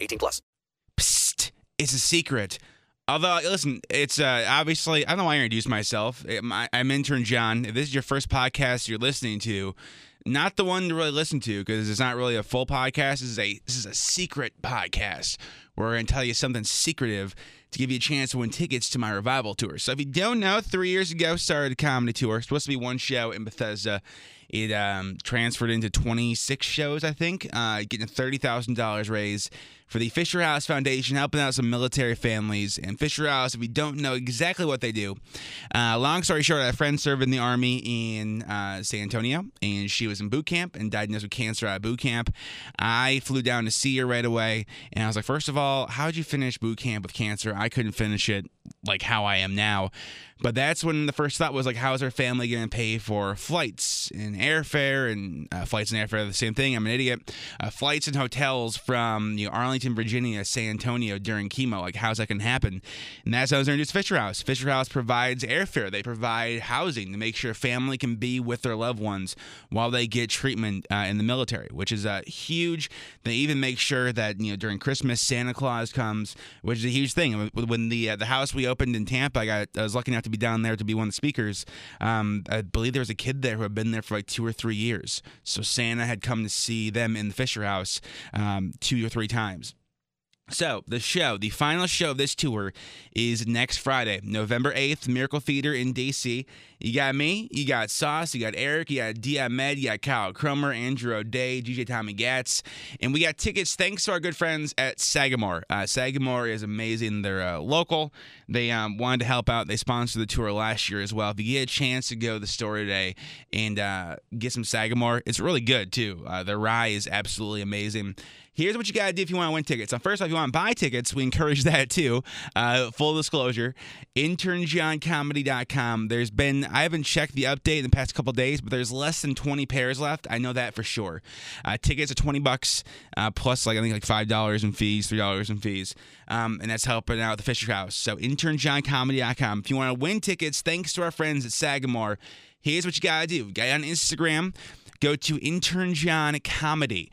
18 plus. Psst, it's a secret. Although, listen, it's uh, obviously, I don't know why I introduced myself. I'm intern John. If this is your first podcast you're listening to, not the one to really listen to because it's not really a full podcast. This is a this is a secret podcast we're going to tell you something secretive to give you a chance to win tickets to my revival tour. So if you don't know, three years ago started a comedy tour. Supposed to be one show in Bethesda. It um, transferred into 26 shows, I think, uh, getting $30,000 raised for the Fisher House Foundation, helping out some military families. And Fisher House, if you don't know exactly what they do, uh, long story short, I had a friend served in the Army in uh, San Antonio, and she was in boot camp and diagnosed with cancer at boot camp. I flew down to see her right away, and I was like, first of all, how'd you finish boot camp with cancer? I couldn't finish it like how I am now. But that's when the first thought was like, how is our family going to pay for flights and airfare and uh, flights and airfare are the same thing. I'm an idiot. Uh, flights and hotels from you know Arlington, Virginia, San Antonio during chemo. Like, how's that going to happen? And that's how I was introduced to Fisher House. Fisher House provides airfare. They provide housing to make sure family can be with their loved ones while they get treatment uh, in the military, which is uh, huge. They even make sure that you know during Christmas Santa Claus comes, which is a huge thing. When the uh, the house we opened in Tampa, I got I was lucky enough to be down there to be one of the speakers. Um, I believe there was a kid there who had been there for like two or three years. So Santa had come to see them in the Fisher House um, two or three times. So, the show, the final show of this tour is next Friday, November 8th, Miracle Theater in DC. You got me, you got Sauce, you got Eric, you got D. Med, you got Kyle Cromer, Andrew O'Day, DJ Tommy Gatz. And we got tickets thanks to our good friends at Sagamore. Uh, Sagamore is amazing. They're uh, local. They um, wanted to help out. They sponsored the tour last year as well. If you get a chance to go to the store today and uh, get some Sagamore, it's really good too. Uh, rye is absolutely amazing. Here's what you got to do if you want to win tickets. So first off, if you want to buy tickets, we encourage that too. Uh, full disclosure, internjohncomedy.com. There's been, I haven't checked the update in the past couple days, but there's less than 20 pairs left. I know that for sure. Uh, tickets are 20 bucks uh, plus like I think like $5 in fees, $3 in fees. Um, and that's helping out the Fisher House. So internjohncomedy.com. If you want to win tickets, thanks to our friends at Sagamore, here's what you got to do. Get on Instagram, go to Intern John Comedy.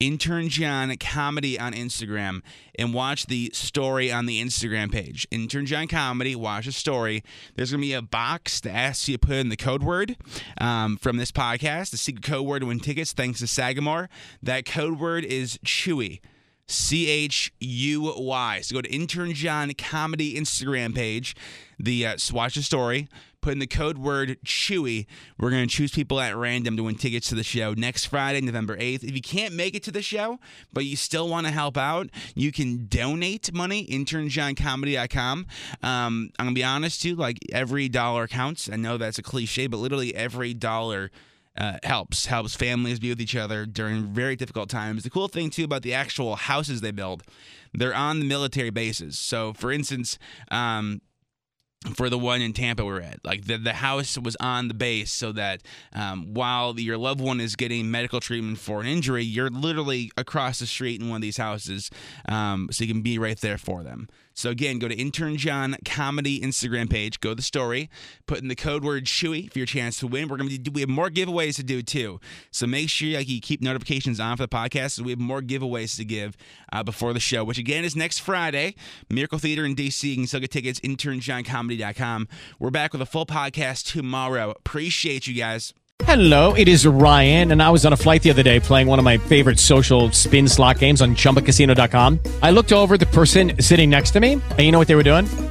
Intern John Comedy on Instagram and watch the story on the Instagram page. Intern John Comedy, watch a story. There's going to be a box to ask you to put in the code word um, from this podcast, the secret code word to win tickets, thanks to Sagamore. That code word is Chuy. C H U Y. So go to Intern John Comedy Instagram page, the uh, watch the story, put in the code word Chuy. We're going to choose people at random to win tickets to the show next Friday, November 8th. If you can't make it to the show, but you still want to help out, you can donate money, internjohncomedy.com. Um, I'm going to be honest too, like every dollar counts. I know that's a cliche, but literally every dollar uh, helps helps families be with each other during very difficult times. The cool thing too about the actual houses they build, they're on the military bases. So, for instance. Um, for the one in Tampa we're at. Like the, the house was on the base so that um, while your loved one is getting medical treatment for an injury, you're literally across the street in one of these houses um, so you can be right there for them. So again, go to Intern John Comedy Instagram page, go to the story, put in the code word Chuy for your chance to win. We're gonna do we have more giveaways to do too. So make sure like, you keep notifications on for the podcast. So we have more giveaways to give uh, before the show, which again is next Friday. Miracle Theater in DC. You can still get tickets, internjohncomedy.com. We're back with a full podcast tomorrow. Appreciate you guys. Hello, it is Ryan, and I was on a flight the other day playing one of my favorite social spin slot games on chumbacasino.com. I looked over the person sitting next to me, and you know what they were doing?